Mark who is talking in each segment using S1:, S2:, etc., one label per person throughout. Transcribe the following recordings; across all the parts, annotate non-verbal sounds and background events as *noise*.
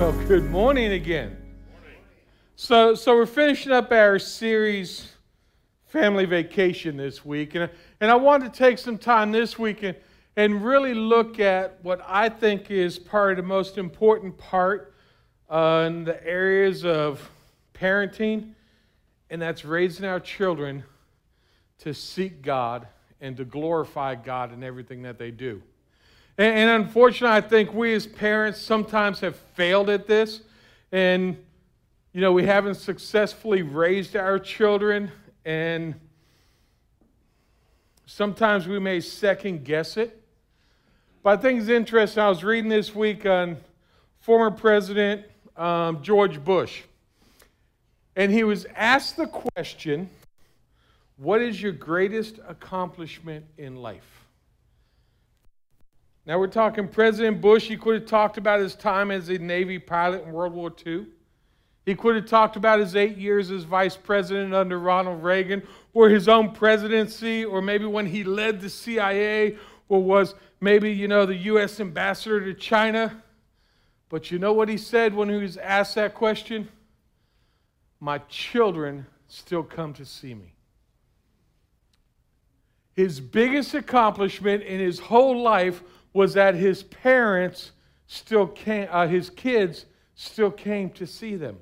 S1: Well, good morning again. So, so we're finishing up our series, Family Vacation, this week. And, and I wanted to take some time this week and, and really look at what I think is part of the most important part uh, in the areas of parenting, and that's raising our children to seek God and to glorify God in everything that they do. And, and unfortunately, I think we as parents sometimes have failed at this. And, you know, we haven't successfully raised our children. And sometimes we may second guess it. But I think it's interesting. I was reading this week on former President um, George Bush. And he was asked the question What is your greatest accomplishment in life? Now we're talking President Bush. He could have talked about his time as a Navy pilot in World War II. He could have talked about his eight years as vice president under Ronald Reagan, or his own presidency, or maybe when he led the CIA, or was maybe, you know, the U.S. ambassador to China. But you know what he said when he was asked that question? My children still come to see me. His biggest accomplishment in his whole life was that his parents still came, uh, his kids still came to see them.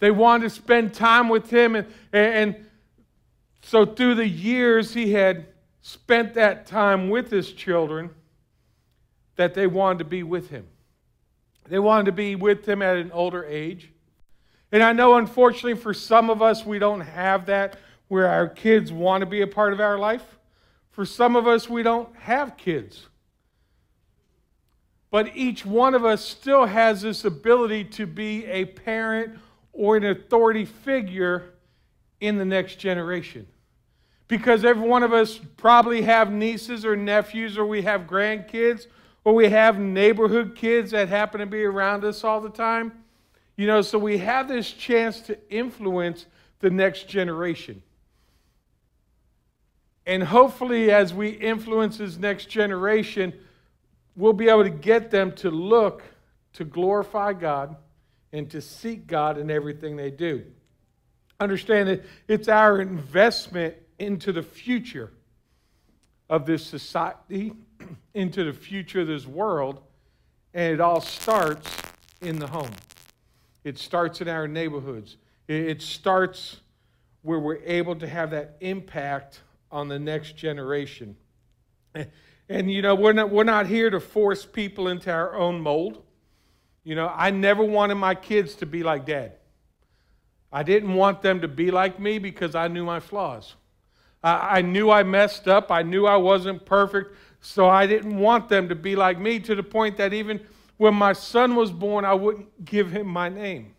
S1: They wanted to spend time with him, and, and so through the years he had spent that time with his children, that they wanted to be with him. They wanted to be with him at an older age. And I know, unfortunately, for some of us, we don't have that where our kids want to be a part of our life. For some of us, we don't have kids. But each one of us still has this ability to be a parent or an authority figure in the next generation. Because every one of us probably have nieces or nephews, or we have grandkids, or we have neighborhood kids that happen to be around us all the time. You know, so we have this chance to influence the next generation. And hopefully, as we influence this next generation, we'll be able to get them to look to glorify God and to seek God in everything they do. Understand that it's our investment into the future of this society, *clears throat* into the future of this world, and it all starts in the home. It starts in our neighborhoods. It starts where we're able to have that impact on the next generation. And, you know, we're not, we're not here to force people into our own mold. You know, I never wanted my kids to be like dad. I didn't want them to be like me because I knew my flaws. I, I knew I messed up. I knew I wasn't perfect. So I didn't want them to be like me to the point that even when my son was born, I wouldn't give him my name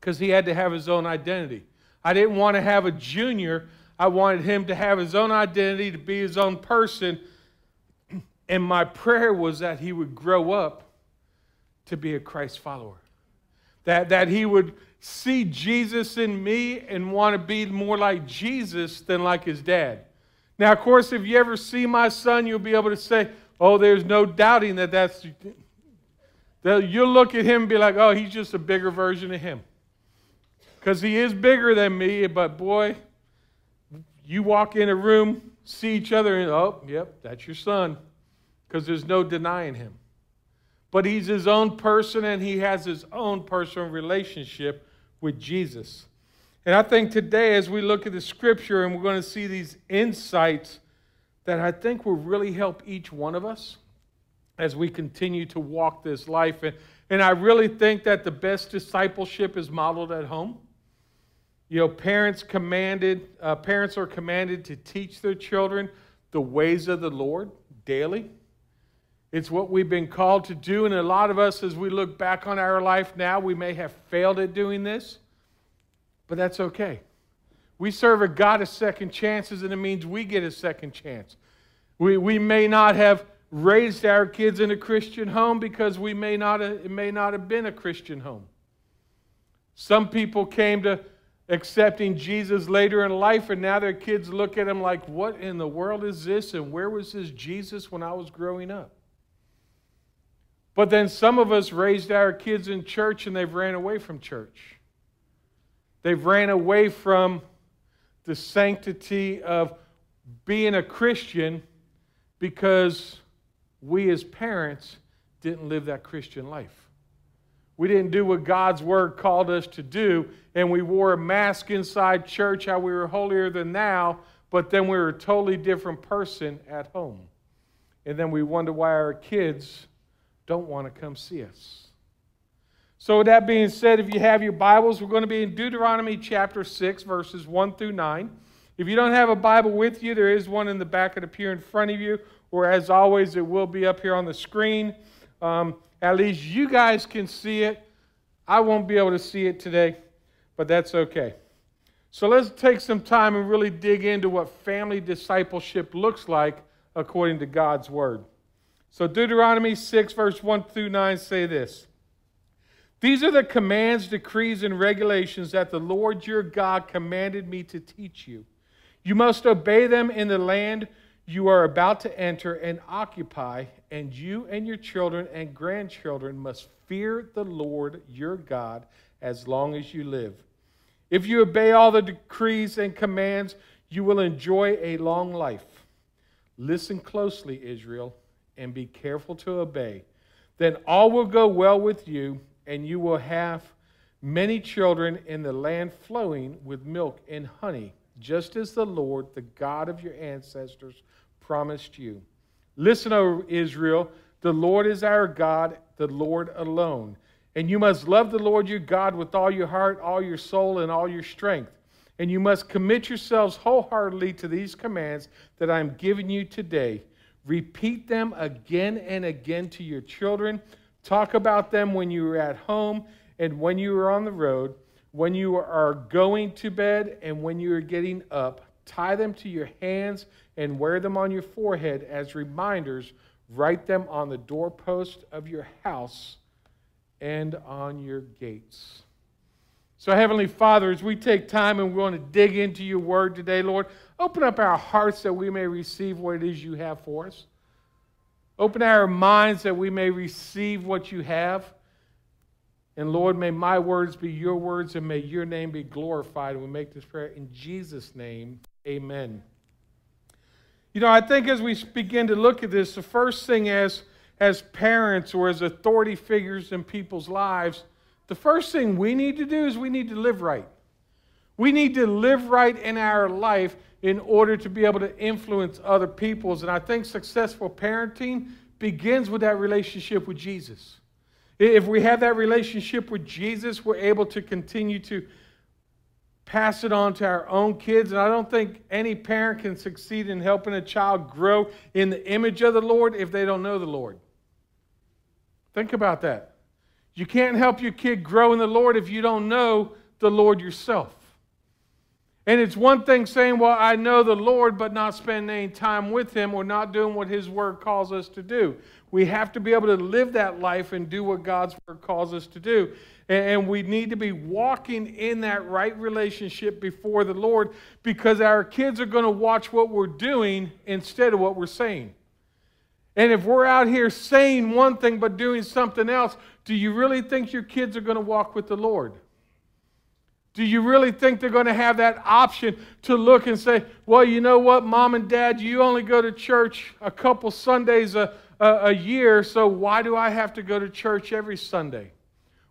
S1: because he had to have his own identity. I didn't want to have a junior. I wanted him to have his own identity, to be his own person, and my prayer was that he would grow up to be a Christ follower. That, that he would see Jesus in me and want to be more like Jesus than like his dad. Now, of course, if you ever see my son, you'll be able to say, oh, there's no doubting that that's. You'll look at him and be like, oh, he's just a bigger version of him. Because he is bigger than me, but boy, you walk in a room, see each other, and oh, yep, that's your son because there's no denying him. But he's his own person and he has his own personal relationship with Jesus. And I think today, as we look at the scripture and we're going to see these insights that I think will really help each one of us as we continue to walk this life. And, and I really think that the best discipleship is modeled at home. You know, parents commanded, uh, parents are commanded to teach their children the ways of the Lord daily. It's what we've been called to do. And a lot of us, as we look back on our life now, we may have failed at doing this, but that's okay. We serve a God of second chances, and it means we get a second chance. We, we may not have raised our kids in a Christian home because we may not have, it may not have been a Christian home. Some people came to accepting Jesus later in life, and now their kids look at them like, What in the world is this? And where was this Jesus when I was growing up? But then some of us raised our kids in church and they've ran away from church. They've ran away from the sanctity of being a Christian because we as parents didn't live that Christian life. We didn't do what God's word called us to do, and we wore a mask inside church how we were holier than thou, but then we were a totally different person at home. And then we wonder why our kids don't want to come see us. So, with that being said, if you have your Bibles, we're going to be in Deuteronomy chapter 6, verses 1 through 9. If you don't have a Bible with you, there is one in the back of the pew in front of you, or as always, it will be up here on the screen. Um, at least you guys can see it. I won't be able to see it today, but that's okay. So let's take some time and really dig into what family discipleship looks like according to God's Word. So, Deuteronomy 6, verse 1 through 9 say this These are the commands, decrees, and regulations that the Lord your God commanded me to teach you. You must obey them in the land you are about to enter and occupy, and you and your children and grandchildren must fear the Lord your God as long as you live. If you obey all the decrees and commands, you will enjoy a long life. Listen closely, Israel and be careful to obey. Then all will go well with you, and you will have many children in the land flowing with milk and honey, just as the Lord, the God of your ancestors, promised you. Listen, O Israel, the Lord is our God, the Lord alone. And you must love the Lord your God with all your heart, all your soul, and all your strength. And you must commit yourselves wholeheartedly to these commands that I am giving you today Repeat them again and again to your children. Talk about them when you are at home and when you are on the road, when you are going to bed and when you are getting up. Tie them to your hands and wear them on your forehead as reminders. Write them on the doorpost of your house and on your gates. So, Heavenly Father, as we take time and we want to dig into your word today, Lord, open up our hearts that we may receive what it is you have for us. Open our minds that we may receive what you have. And Lord, may my words be your words and may your name be glorified. And we make this prayer in Jesus' name. Amen. You know, I think as we begin to look at this, the first thing as, as parents or as authority figures in people's lives, the first thing we need to do is we need to live right. We need to live right in our life in order to be able to influence other people's. And I think successful parenting begins with that relationship with Jesus. If we have that relationship with Jesus, we're able to continue to pass it on to our own kids. And I don't think any parent can succeed in helping a child grow in the image of the Lord if they don't know the Lord. Think about that. You can't help your kid grow in the Lord if you don't know the Lord yourself. And it's one thing saying, Well, I know the Lord, but not spending any time with Him or not doing what His Word calls us to do. We have to be able to live that life and do what God's Word calls us to do. And we need to be walking in that right relationship before the Lord because our kids are going to watch what we're doing instead of what we're saying. And if we're out here saying one thing but doing something else, do you really think your kids are going to walk with the Lord? Do you really think they're going to have that option to look and say, well, you know what, mom and dad, you only go to church a couple Sundays a, a, a, year, so why do I have to go to church every Sunday?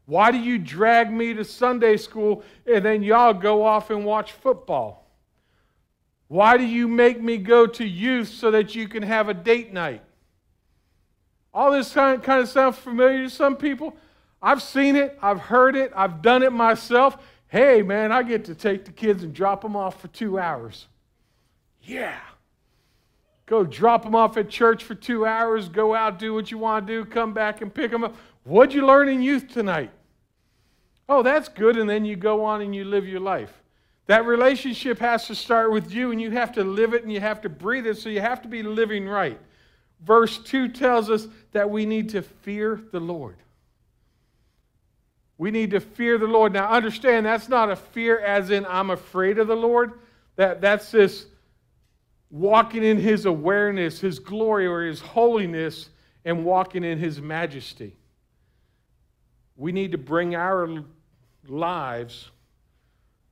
S1: Why do you drag me to Sunday school and then y'all go off and watch football? Why do you make me go to youth so that you can have a date night? All this kind of, kind of sounds familiar to some people. I've seen it, I've heard it, I've done it myself. Hey, man, I get to take the kids and drop them off for two hours. Yeah. Go drop them off at church for two hours, go out, do what you want to do, come back and pick them up. What'd you learn in youth tonight? Oh, that's good. And then you go on and you live your life. That relationship has to start with you, and you have to live it and you have to breathe it, so you have to be living right verse 2 tells us that we need to fear the Lord. We need to fear the Lord. Now, understand that's not a fear as in I'm afraid of the Lord. That, that's this walking in His awareness, His glory, or His holiness, and walking in His majesty. we need to bring our lives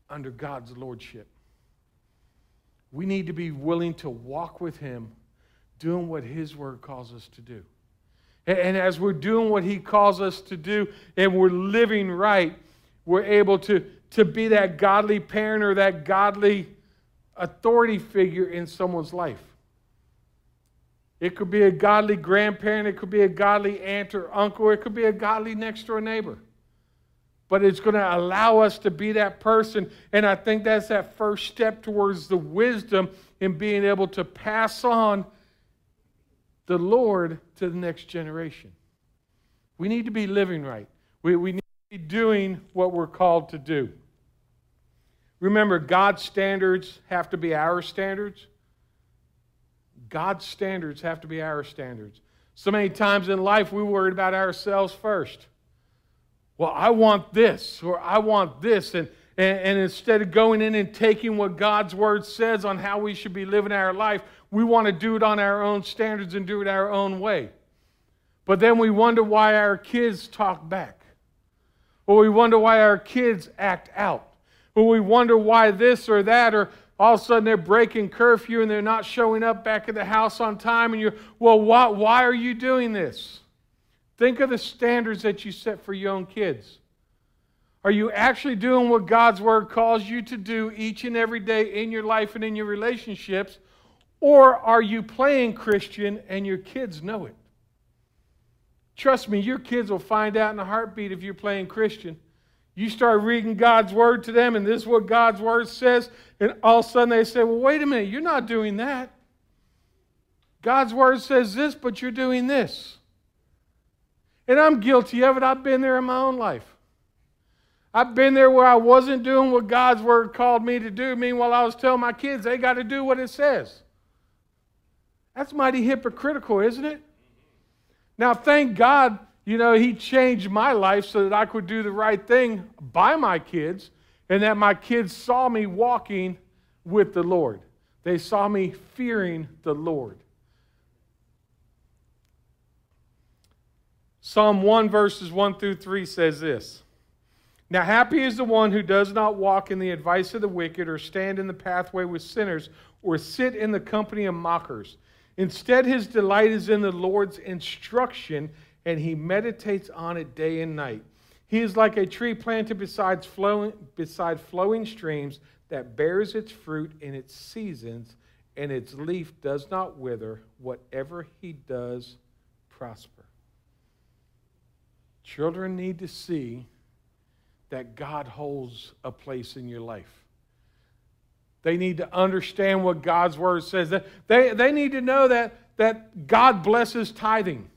S1: under God's lordship. We need to be willing to walk with Him, doing what His Word calls us to do. And as we're doing what He calls us to do and we're living right, we're able to, to be that godly parent or that godly authority figure in someone's life. It could be a godly grandparent, it could be a godly aunt or uncle, it could be a godly next door neighbor. But it's going to allow us to be that person. And I think that's that first step towards the wisdom in being able to pass on the Lord to the next generation. We need to be living right. We, we need to be doing what we're called to do. Remember, God's standards have to be our standards. God's standards have to be our standards. So many times in life, we worried about ourselves first. Well, I want this, or I want this. And, and, and, instead of going in and taking what God's word says on how we should be living our life, we want to do it on our own standards and do it our own way. But then we wonder why our kids talk back. Or we wonder why our kids act out. Or we wonder why this or that, or all of a sudden they're breaking curfew and they're not showing up back at the house on time, and you're, well, why, why are you doing this? Think of the standards that you set for your own kids. Are you actually doing what God's Word calls you to do each and every day in your life and in your relationships? Or are you playing Christian and your kids know it? Trust me, your kids will find out in a heartbeat if you're playing Christian. You start reading God's word to them, and this is what God's word says, and all of a sudden they say, Well, wait a minute, you're not doing that. God's word says this, but you're doing this. And I'm guilty of it. I've been there in my own life. I've been there where I wasn't doing what God's word called me to do. Meanwhile, I was telling my kids they got to do what it says. That's mighty hypocritical, isn't it? Now, thank God you know, He changed my life so that I could do the right thing by my kids and that my kids saw me walking with the Lord. They saw me fearing the Lord. Psalm 1, verses 1 through 3 says this Now, happy is the one who does not walk in the advice of the wicked, or stand in the pathway with sinners, or sit in the company of mockers. Instead, his delight is in the Lord's instruction and he meditates on it day and night. He is like a tree planted beside flowing, beside flowing streams that bears its fruit in its seasons, and its leaf does not wither. Whatever he does, prosper. Children need to see that God holds a place in your life. They need to understand what God's word says. They, they need to know that, that God blesses tithing.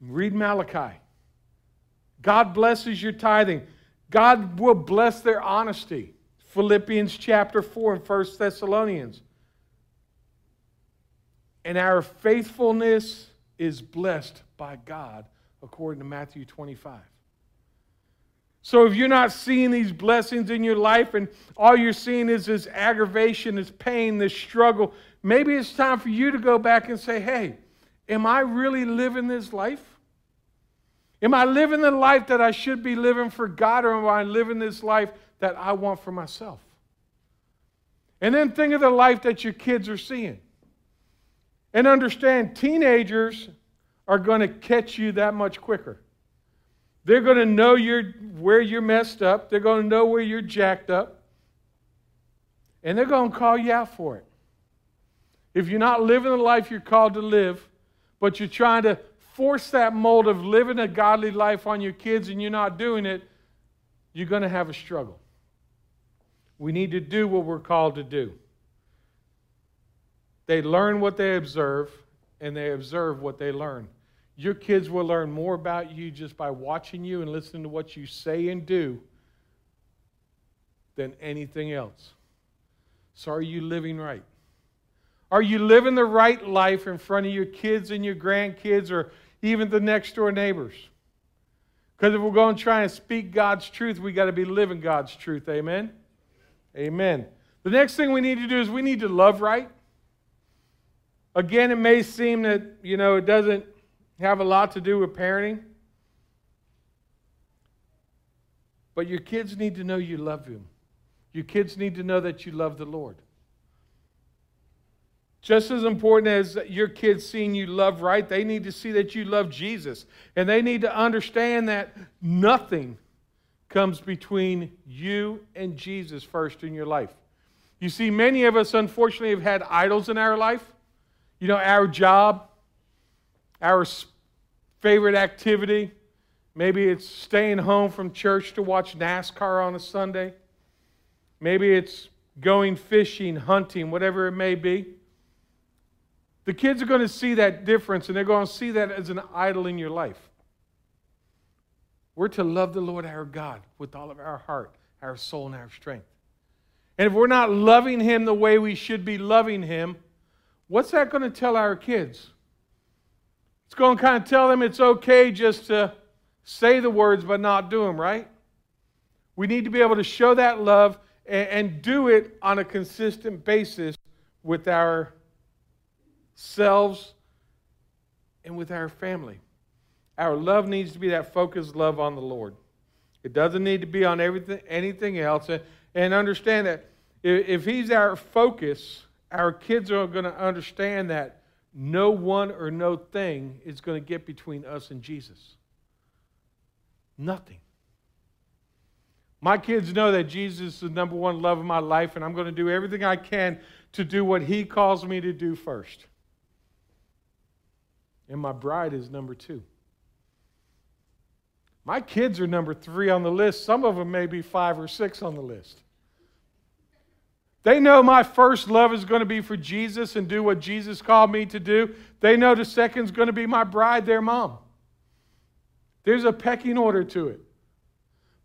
S1: Read Malachi. God blesses your tithing. God will bless their honesty. Philippians chapter 4 and 1 Thessalonians. And our faithfulness is blessed by God, according to Matthew 25. So if you're not seeing these blessings in your life and all you're seeing is this aggravation, this pain, this struggle, maybe it's time for you to go back and say, hey, am I really living this life? Am I living the life that I should be living for God, or am I living this life that I want for myself? And then think of the life that your kids are seeing. And understand, teenagers are going to catch you that much quicker. They're going to know you're, where you're messed up, they're going to know where you're jacked up, and they're going to call you out for it. If you're not living the life you're called to live, but you're trying to force that mold of living a godly life on your kids and you're not doing it, you're going to have a struggle. We need to do what we're called to do. They learn what they observe, and they observe what they learn. Your kids will learn more about you just by watching you and listening to what you say and do than anything else. So, are you living right? Are you living the right life in front of your kids and your grandkids or even the next door neighbors? Because if we're going to try and speak God's truth, we got to be living God's truth. Amen? Amen. The next thing we need to do is we need to love right. Again, it may seem that, you know, it doesn't have a lot to do with parenting. But your kids need to know you love them. Your kids need to know that you love the Lord. Just as important as your kids seeing you love right, they need to see that you love Jesus. And they need to understand that nothing comes between you and Jesus first in your life. You see, many of us, unfortunately, have had idols in our life. You know, our job, our favorite activity. Maybe it's staying home from church to watch NASCAR on a Sunday. Maybe it's going fishing, hunting, whatever it may be. The kids are going to see that difference and they're going to see that as an idol in your life. We're to love the Lord our God with all of our heart, our soul, and our strength. And if we're not loving Him the way we should be loving Him, what's that going to tell our kids? It's going to kind of tell them it's okay just to say the words but not do them, right? We need to be able to show that love and, and do it on a consistent basis with our selves and with our family. Our love needs to be that focused love on the Lord. It doesn't need to be on everything, anything else. And understand that if He's our focus, our kids are going to understand that no one or no thing is going to get between us and Jesus. Nothing. My kids know that Jesus is the number one love of my life, and I'm going to do everything I can to do what He calls me to do first. And my bride is number two. My kids are number three on the list. Some of them may be five or six on the list. They know my first love is going to be for Jesus and do what Jesus called me to do. They know the second is going to be my bride, their mom. There's a pecking order to it.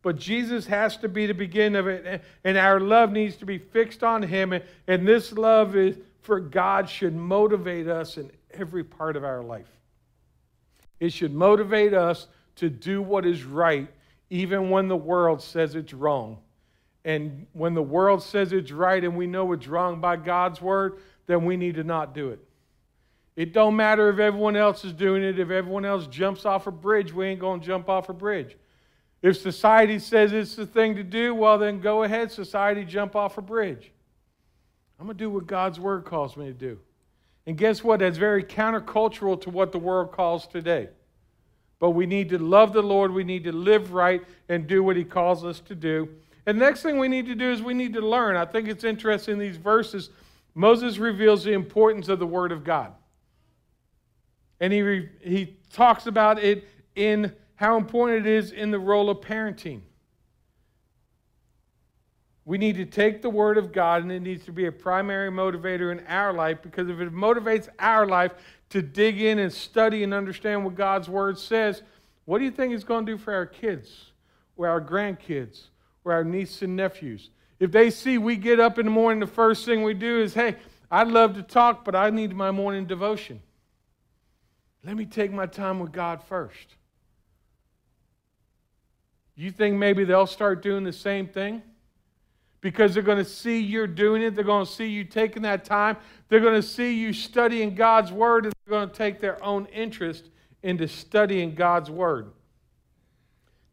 S1: But Jesus has to be the beginning of it, and our love needs to be fixed on Him. And this love is for God should motivate us in every part of our life. It should motivate us to do what is right, even when the world says it's wrong. And when the world says it's right and we know it's wrong by God's word, then we need to not do it. It don't matter if everyone else is doing it. If everyone else jumps off a bridge, we ain't going to jump off a bridge. If society says it's the thing to do, well, then go ahead, society, jump off a bridge. I'm going to do what God's word calls me to do. And guess what? That's very countercultural to what the world calls today. But we need to love the Lord. We need to live right and do what He calls us to do. And next thing we need to do is we need to learn. I think it's interesting in these verses, Moses reveals the importance of the Word of God. And he, re, he talks about it in how important it is in the role of parenting. We need to take the Word of God, and it needs to be a primary motivator in our life because if it motivates our life, to dig in and study and understand what God's Word says, what do you think it's going to do for our kids or our grandkids or our nieces and nephews? If they see we get up in the morning, the first thing we do is, hey, I'd love to talk, but I need my morning devotion. Let me take my time with God first. You think maybe they'll start doing the same thing? because they're going to see you're doing it. They're going to see you taking that time. They're going to see you studying God's Word, and they're going to take their own interest into studying God's Word.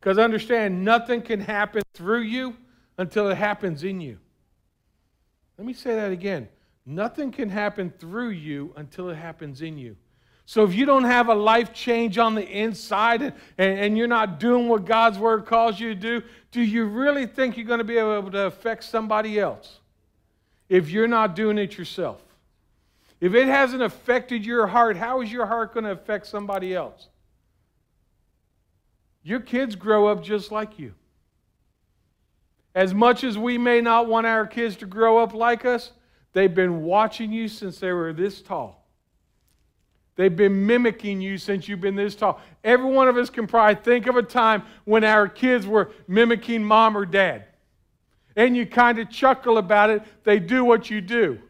S1: Because understand, nothing can happen through you until it happens in you. Let me say that again. Nothing can happen through you until it happens in you. So if you don't have a life change on the inside and, and, and, you're not doing what God's word calls you to do, do you really think you're going to be able to affect somebody else if you're not doing it yourself? If it hasn't affected your heart, how is your heart going to affect somebody else? Your kids grow up just like you. As much as we may not want our kids to grow up like us, they've been watching you since they were this tall. They've been mimicking you since you've been this tall. Every one of us can probably think of a time when our kids were mimicking mom or dad. And you kind of chuckle about it. They do what you do.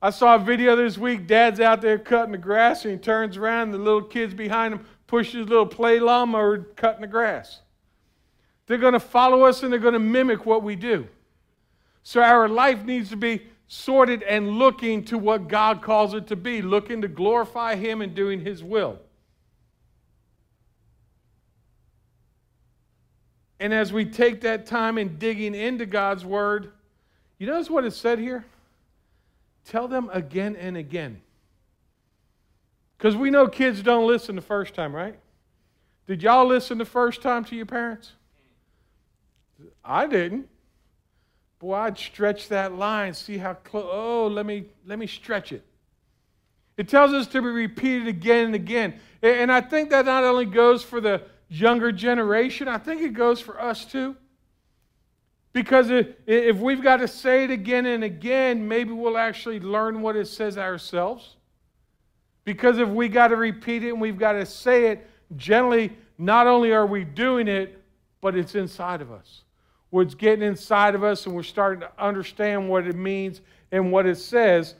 S1: I saw a video this week. Dad's out there cutting the grass, and he turns around, and the little kids behind him push his little play lawnmower cutting the grass. They're going to follow us and they're going to mimic what we do. So our life needs to be sorted and looking to what God calls it to be, looking to glorify Him and doing His will. And as we take that time in digging into God's word, you notice what it said here? Tell them again and again. Because we know kids don't listen the first time, right? Did y'all listen the first time to your parents? I didn't. Boy, I'd stretch that line, see how close. Oh, let me let me stretch it. It tells us to be repeated again and again. And I think that not only goes for the younger generation, I think it goes for us too. Because if we've got to say it again and again, maybe we'll actually learn what it says ourselves. Because if we got to repeat it and we've got to say it, generally, not only are we doing it, but it's inside of us. What's getting inside of us, and we're starting to understand what it means and what it says.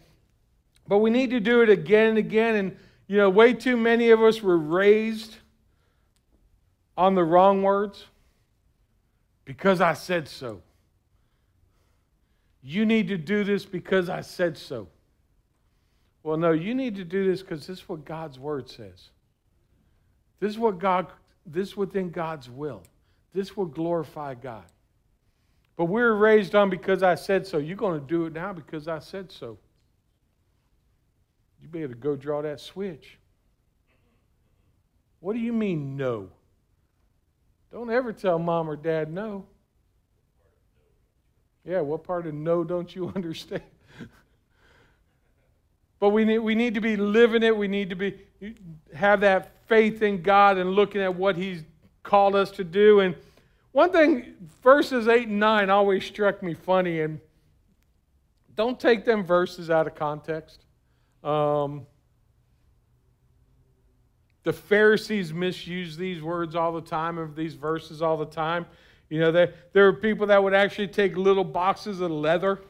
S1: But we need to do it again and again. And, you know, way too many of us were raised on the wrong words because I said so. You need to do this because I said so. Well, no, you need to do this because this is what God's word says. This is what God, this within God's will. This will glorify God. But we are raised on because I said so. You're going to do it now because I said so. You better go draw that switch. What do you mean, no? Don't ever tell mom or dad no. Yeah, what part of no don't you *laughs* understand? But we need, we need to be living it. We need to be have that faith in God and looking at what He's called us to do. And one thing, verses 8 and 9 always struck me funny, and don't take them verses out of context. Um, the Pharisees misuse these words all the time, of these verses all the time. You know, there, there are people that would actually take little boxes of leather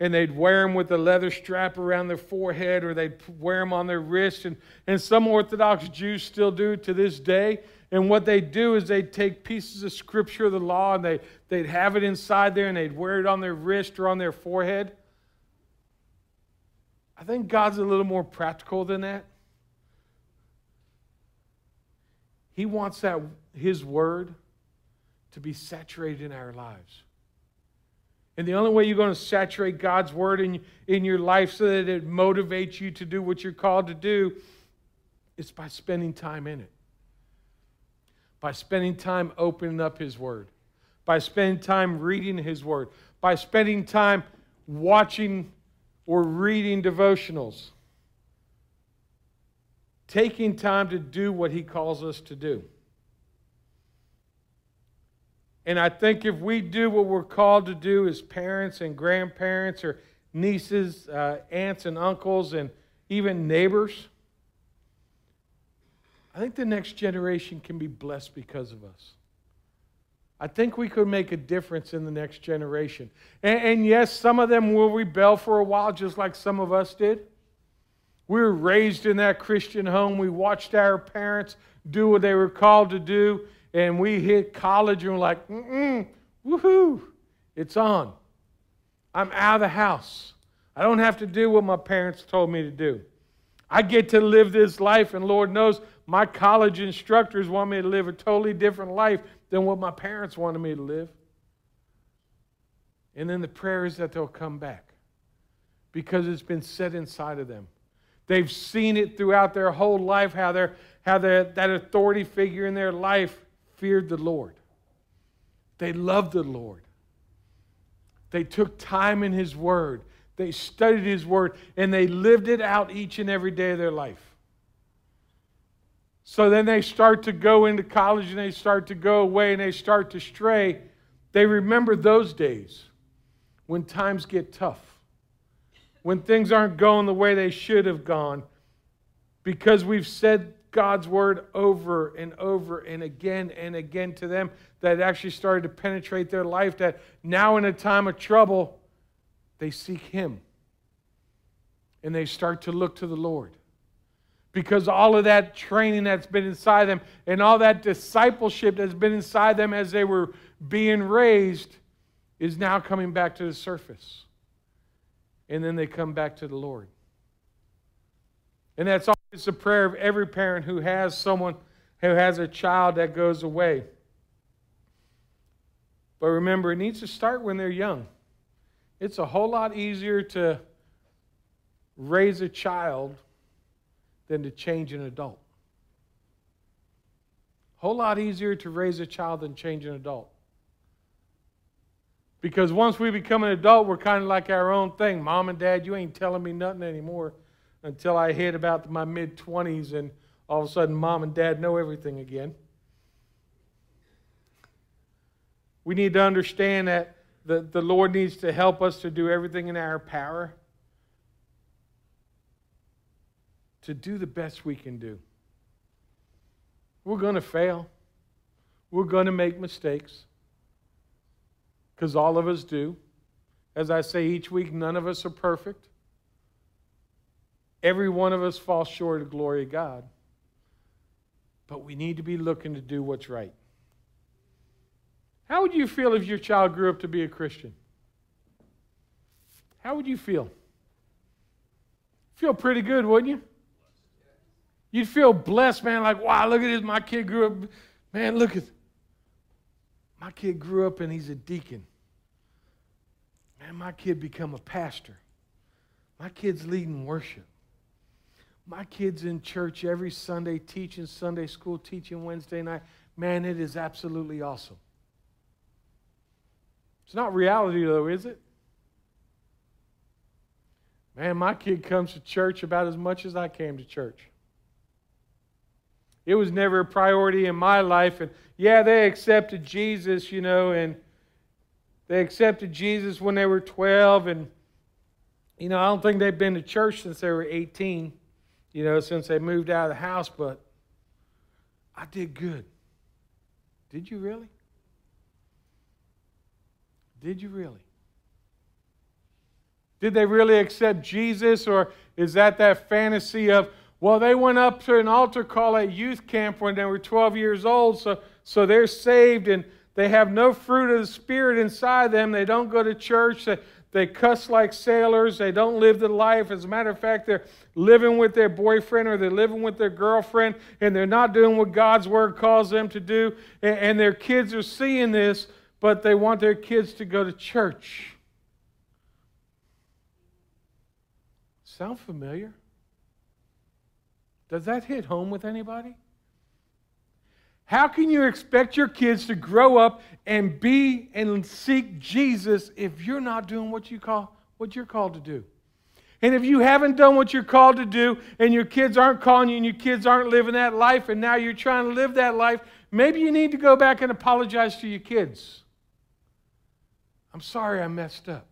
S1: and they'd wear them with a leather strap around their forehead or they'd wear them on their wrist. And, and some Orthodox Jews still do to this day. And what they do is they'd take pieces of scripture of the law and they, they'd have it inside there and they'd wear it on their wrist or on their forehead. I think God's a little more practical than that. He wants that his word to be saturated in our lives. And the only way you're going to saturate God's word in, in your life so that it motivates you to do what you're called to do is by spending time in it. By spending time opening up His word. By spending time reading His word. By spending time watching or reading devotionals taking time to do what He calls us to do. And I think if we do what we're called to do as parents and grandparents or nieces, uh, aunts and uncles, and even neighbors, I think the next generation can be blessed because of us. I think we could make a difference in the next generation. And, and, yes, some of them will rebel for a while, just like some of us did. We were raised in that Christian home. We watched our parents do what they were called to do, and we hit college and we're like, mm woohoo, it's on. I'm out of the house. I don't have to do what my parents told me to do. I get to live this life, and Lord knows my college instructors want me to live a totally different life than what my parents wanted me to live. And then the prayer is that they'll come back because it's been set inside of them. They've seen it throughout their whole life how, they're, how they're, that authority figure in their life feared the Lord. They loved the Lord. They took time in His Word. They studied His Word and they lived it out each and every day of their life. So then they start to go into college and they start to go away and they start to stray. They remember those days when times get tough when things aren't going the way they should have gone because we've said God's word over and over and again and again to them that actually started to penetrate their life. That now, in a time of trouble, they seek Him and they start to look to the Lord. Because all of that training that's been inside them and all that discipleship that's been inside them as they were being raised is now coming back to the surface and then they come back to the Lord. And that's always the prayer of every parent who has someone who has a child that goes away. But remember, it needs to start when they're young. It's a whole lot easier to raise a child than to change an adult. Whole lot easier to raise a child than change an adult. Because once we become an adult, we're kind of like our own thing. Mom and dad, you ain't telling me nothing anymore until I hit about my mid 20s and all of a sudden mom and dad know everything again. We need to understand that the, the Lord needs to help us to do everything in our power to do the best we can do. We're going to fail. We're going to make mistakes because all of us do. As I say each week, none of us are perfect. Every one of us falls short of glory of God. But we need to be looking to do what's right. How would you feel if your child grew up to be a Christian? How would you feel? Feel pretty good, wouldn't you? You'd feel blessed, man, like, wow, look at this. My kid grew up. Man, look at my kid grew up and he's a deacon. Man, my kid become a pastor. My kid's leading worship. My kid's in church every Sunday, teaching Sunday school, teaching Wednesday night. Man, it is absolutely awesome. It's not reality, though, is it? Man, my kid comes to church about as much as I came to church. It was never a priority in my life. And yeah, they accepted Jesus, you know, and they accepted Jesus when they were 12. And, you know, I don't think they've been to church since they were 18, you know, since they moved out of the house. But I did good. Did you really? Did you really? Did they really accept Jesus, or is that that fantasy of, well, they went up to an altar call at youth camp when they were 12 years old, so, so they're saved and they have no fruit of the Spirit inside them. They don't go to church. They, they cuss like sailors. They don't live the life. As a matter of fact, they're living with their boyfriend or they're living with their girlfriend and they're not doing what God's Word calls them to do. And, their kids are seeing this, but they want their kids to go to church. Sound familiar? Does that hit home with anybody? How can you expect your kids to grow up and be and seek Jesus if you're not doing what you call what you're called to do? And if you haven't done what you're called to do and your kids aren't calling you and your kids aren't living that life and now you're trying to live that life, maybe you need to go back and apologize to your kids. I'm sorry I messed up.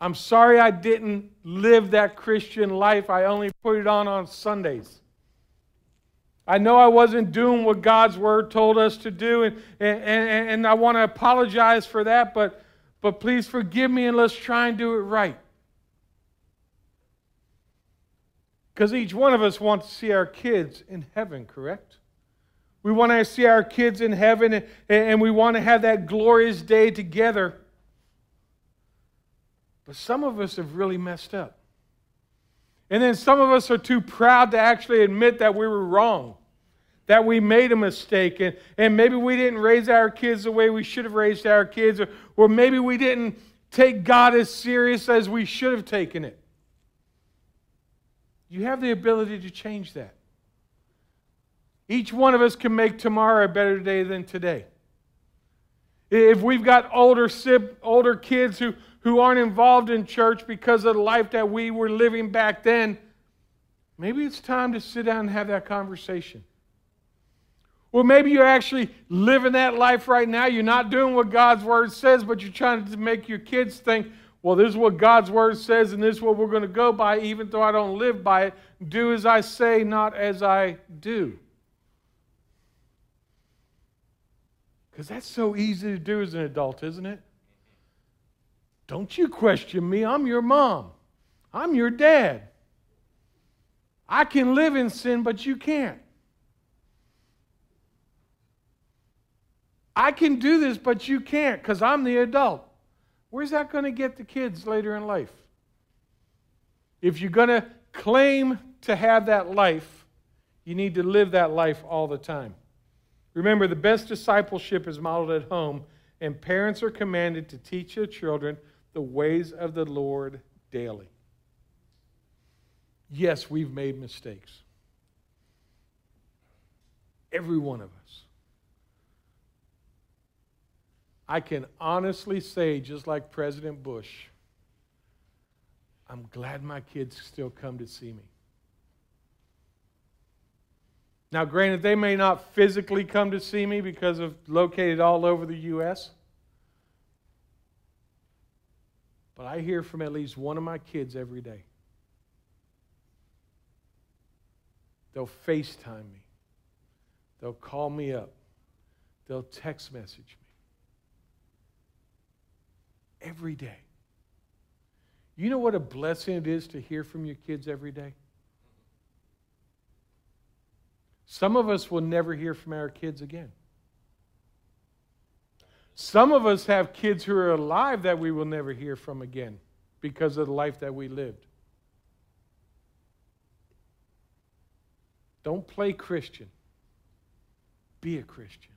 S1: I'm sorry I didn't live that Christian life. I only put it on on Sundays. I know I wasn't doing what God's word told us to do, and, and, and I want to apologize for that, but, but please forgive me and let's try and do it right. Because each one of us wants to see our kids in heaven, correct? We want to see our kids in heaven, and, and we want to have that glorious day together. But some of us have really messed up. And then some of us are too proud to actually admit that we were wrong, that we made a mistake, and, and maybe we didn't raise our kids the way we should have raised our kids, or, or maybe we didn't take God as serious as we should have taken it. You have the ability to change that. Each one of us can make tomorrow a better day than today. If we've got older, older kids who, who aren't involved in church because of the life that we were living back then, maybe it's time to sit down and have that conversation. Well, maybe you're actually living that life right now. You're not doing what God's word says, but you're trying to make your kids think, well, this is what God's word says, and this is what we're going to go by, even though I don't live by it. Do as I say, not as I do. Because that's so easy to do as an adult, isn't it? Don't you question me. I'm your mom. I'm your dad. I can live in sin, but you can't. I can do this, but you can't because I'm the adult. Where's that going to get the kids later in life? If you're going to claim to have that life, you need to live that life all the time. Remember, the best discipleship is modeled at home, and parents are commanded to teach their children the ways of the Lord daily. Yes, we've made mistakes. Every one of us. I can honestly say, just like President Bush, I'm glad my kids still come to see me. Now, granted, they may not physically come to see me because of located all over the U.S. But I hear from at least one of my kids every day. They'll FaceTime me. They'll call me up. They'll text message me. Every day. You know what a blessing it is to hear from your kids every day? Some of us will never hear from our kids again. Some of us have kids who are alive that we will never hear from again because of the life that we lived. Don't play Christian. Be a Christian.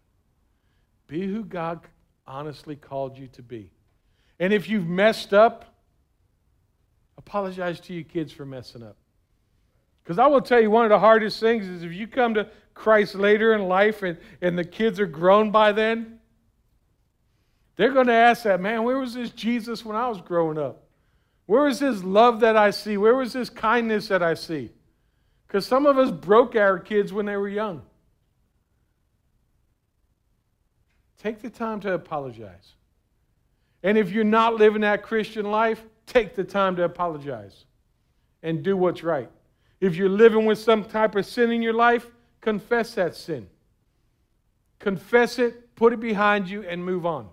S1: Be who God honestly called you to be. And if you've messed up, apologize to your kids for messing up. Because I will tell you, one of the hardest things is if you come to Christ later in life and, and the kids are grown by then, they're going to ask that, man, where was this Jesus when I was growing up? Where was this love that I see? Where was this kindness that I see? Because some of us broke our kids when they were young. Take the time to apologize. And if you're not living that Christian life, take the time to apologize and do what's right. If you're living with some type of sin in your life, confess that sin. Confess it, put it behind you, and move on.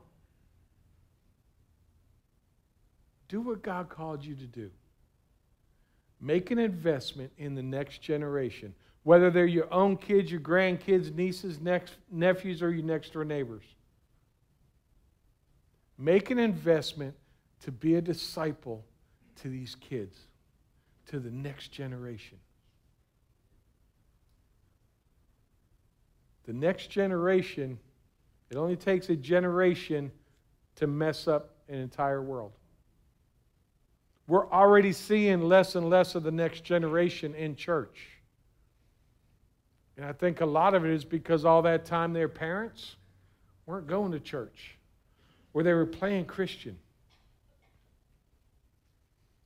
S1: Do what God called you to do. Make an investment in the next generation, whether they're your own kids, your grandkids, nieces, next, nephews, or your next door neighbors. Make an investment to be a disciple to these kids to the next generation. The next generation, it only takes a generation to mess up an entire world. We're already seeing less and less of the next generation in church. And I think a lot of it is because all that time their parents weren't going to church, where they were playing Christian.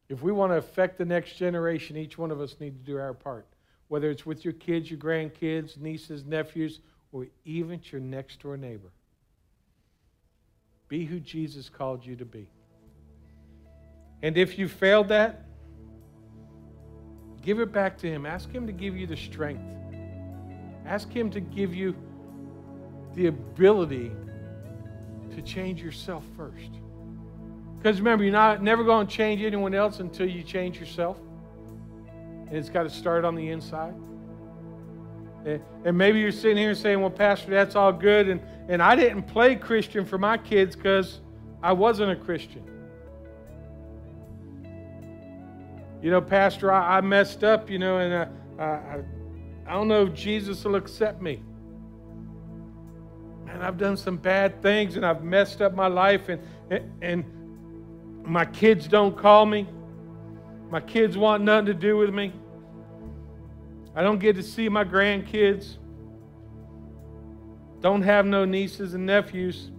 S1: If we want to affect the next generation, each one of us need to do our part. Whether it's with your kids, your grandkids, nieces, nephews, or even your next door neighbor. Be who Jesus called you to be. And if you failed that, give it back to Him. Ask Him to give you the strength. Ask Him to give you the ability to change yourself first. Because remember, you're not never going to change anyone else until you change yourself. And it's got to start on the inside. And maybe you're sitting here saying, well, Pastor, that's all good. And, and I didn't play Christian for my kids because I wasn't a Christian. You know, Pastor, I, I messed up, you know, and uh, I, I, I don't know if Jesus will accept me. And I've done some bad things and I've messed up my life and, and, and my kids don't call me. My kids want nothing to do with me. I don't get to see my grandkids. Don't have no nieces and nephews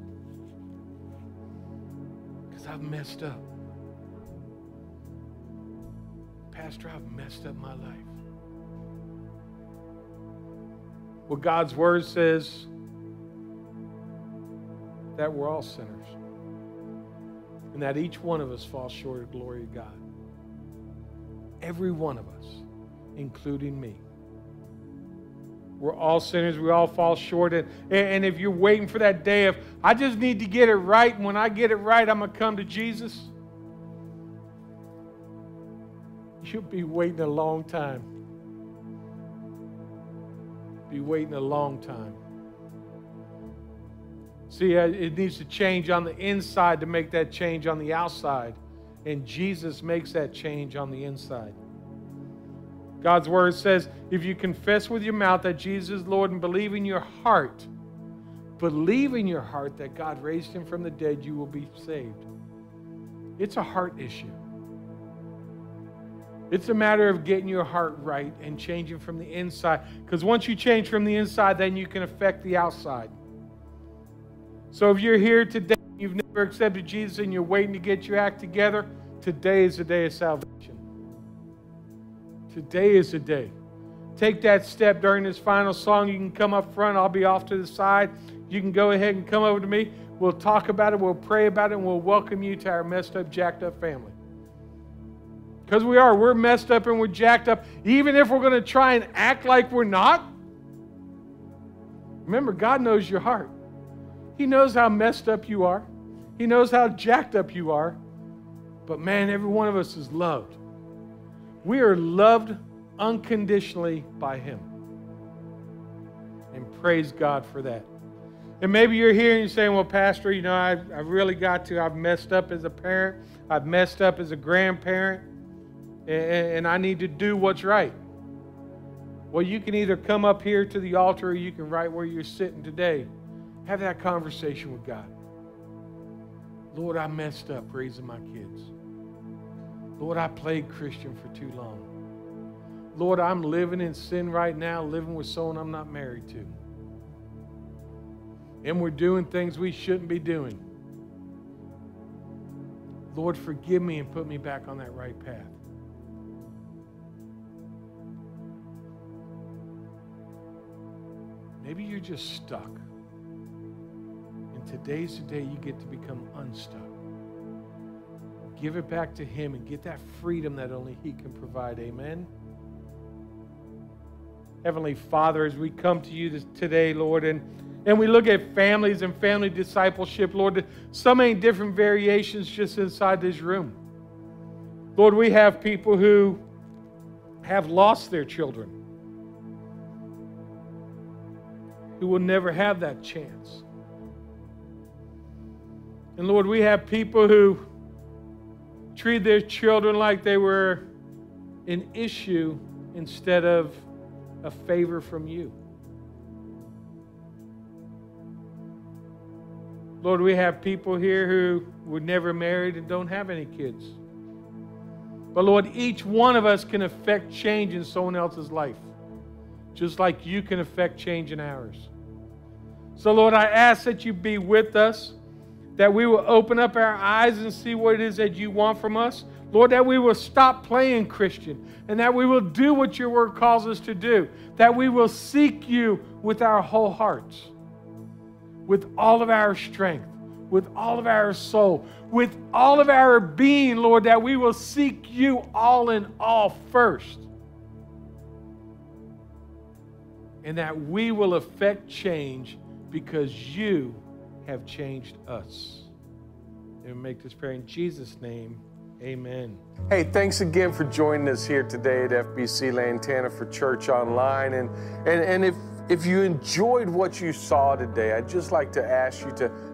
S1: because I've messed up. Pastor, I've messed up my life. Well, God's word says that we're all sinners and that each one of us falls short of glory of God. Every one of us, including me. We're all sinners. We all fall short. And, and if you're waiting for that day of, I just need to get it right, and when I get it right, I'm going to come to Jesus, you'll be waiting a long time. Be waiting a long time. See, uh, it needs to change on the inside to make that change on the outside. And Jesus makes that change on the inside. God's word says if you confess with your mouth that Jesus is Lord and believe in your heart believe in your heart that God raised him from the dead, you will be saved. It's a heart issue. It's a matter of getting your heart right and changing from the inside. Because once you change from the inside, then you can affect the outside. So if you're here today, you've never accepted Jesus, and you're waiting to get your act together, today is the day of salvation. Today is the day. Take that step during this final song. You can come up front, I'll be off to the side. You can go ahead and come over to me. We'll talk about it, we'll pray about it, and we'll welcome you to our messed up, jacked up family. Because we are. We're messed up and we're jacked up. Even if we're going to try and act like we're not, remember, God knows your heart. He knows how messed up you are, He knows how jacked up you are. But man, every one of us is loved. We are loved unconditionally by Him. And praise God for that. And maybe you're here and you're saying, well, Pastor, you know, I've, I've really got to. I've messed up as a parent, I've messed up as a grandparent and I need to do what's right. Well, you can either come up here to the altar or you can right where you're sitting today. Have that conversation with God. Lord, I messed up raising my kids. Lord, I played Christian for too long. Lord, I'm living in sin right now, living with someone I'm not married to. And we're doing things we shouldn't be doing. Lord, forgive me and put me back on that right path. Maybe you're just stuck. And today's the day you get to become unstuck. Give it back to Him and get that freedom that only He can provide. Amen. Heavenly Father, as we come to you this, today, Lord, and, and we look at families and family discipleship, Lord, so many different variations just inside this room. Lord, we have people who have lost their children. Who will never have that chance. And Lord, we have people who treat their children like they were an issue instead of a favor from you. Lord, we have people here who were never married and don't have any kids. But Lord, each one of us can affect change in someone else's life just like you can affect change in ours. So, Lord, I ask that you be with us, that we will open up our eyes and see what it is that you want from us. Lord, that we will stop playing Christian and that we will do what your word calls us to do, that we will seek you with our whole hearts, with all of our strength, with all of our soul, with all of our being, Lord, that we will seek you all in all first. And that we will affect change because you have changed us. And make this prayer in Jesus' name. Amen.
S2: Hey, thanks again for joining us here today at FBC Lantana for Church Online. And, and, and if, if you enjoyed what you saw today, I'd just like to ask you to